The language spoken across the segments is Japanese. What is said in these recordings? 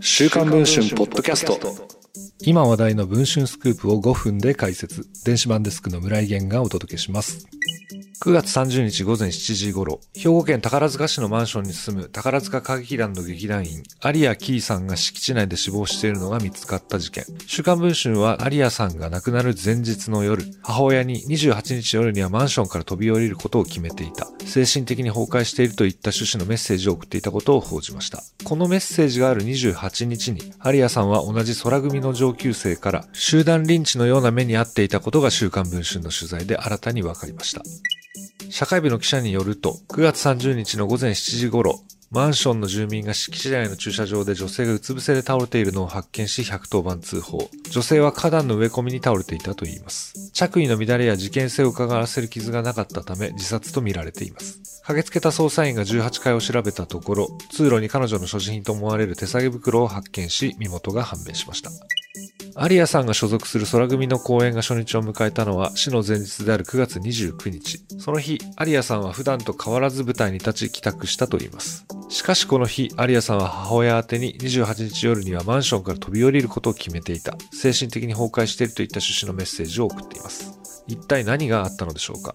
週刊文春ポッドキャスト今話題の文春スクープを5分で解説電子版デスクの村井源がお届けします9月30日午前7時頃、兵庫県宝塚市のマンションに住む宝塚歌劇団の劇団員、有谷キーさんが敷地内で死亡しているのが見つかった事件。週刊文春は有谷さんが亡くなる前日の夜、母親に28日夜にはマンションから飛び降りることを決めていた。精神的に崩壊しているといった趣旨のメッセージを送っていたことを報じました。このメッセージがある28日に、アリアさんは同じ空組の上級生から集団リンチのような目に遭っていたことが週刊文春の取材で新たに分かりました。社会部の記者によると、9月30日の午前7時頃、マンションの住民が敷地内の駐車場で女性がうつ伏せで倒れているのを発見し110番通報。女性は花壇の植え込みに倒れていたといいます。着衣の乱れや事件性を伺わせる傷がなかったため自殺とみられています。駆けつけた捜査員が18階を調べたところ、通路に彼女の所持品と思われる手提げ袋を発見し、身元が判明しました。アリアさんが所属する空組の公演が初日を迎えたのは死の前日である9月29日。その日、アリアさんは普段と変わらず舞台に立ち帰宅したといいます。しかしこの日、アリアさんは母親宛てに28日夜にはマンションから飛び降りることを決めていた。精神的に崩壊しているといった趣旨のメッセージを送っています。一体何があったのでしょうか？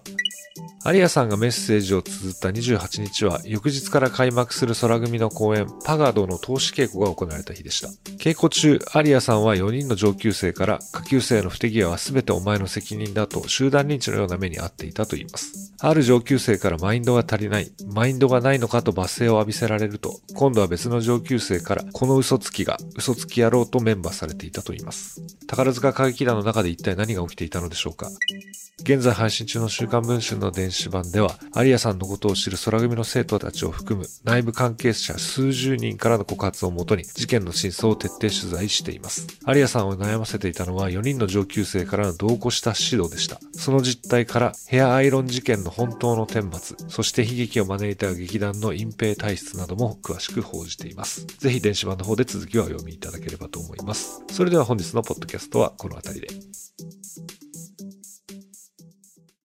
アリアさんがメッセージを綴った28日は、翌日から開幕する空組の公演、パガードの投資稽古が行われた日でした。稽古中、アリアさんは4人の上級生から、下級生の不手際は全てお前の責任だと集団認知のような目に遭っていたと言います。ある上級生からマインドが足りない、マインドがないのかと罵声を浴びせられると、今度は別の上級生から、この嘘つきが、嘘つき野郎とメンバーされていたと言います。宝塚歌劇団の中で一体何が起きていたのでしょうか？現在配信中の週刊文春の電子版では、アリアさんのことを知る空組の生徒たちを含む内部関係者数十人からの告発をもとに事件の真相を徹底取材しています。アリアさんを悩ませていたのは4人の上級生からの同行した指導でした。その実態からヘアアイロン事件の本当の顛末、そして悲劇を招いた劇団の隠蔽体質なども詳しく報じています。ぜひ電子版の方で続きをお読みいただければと思います。それでは本日のポッドキャストはこの辺りで。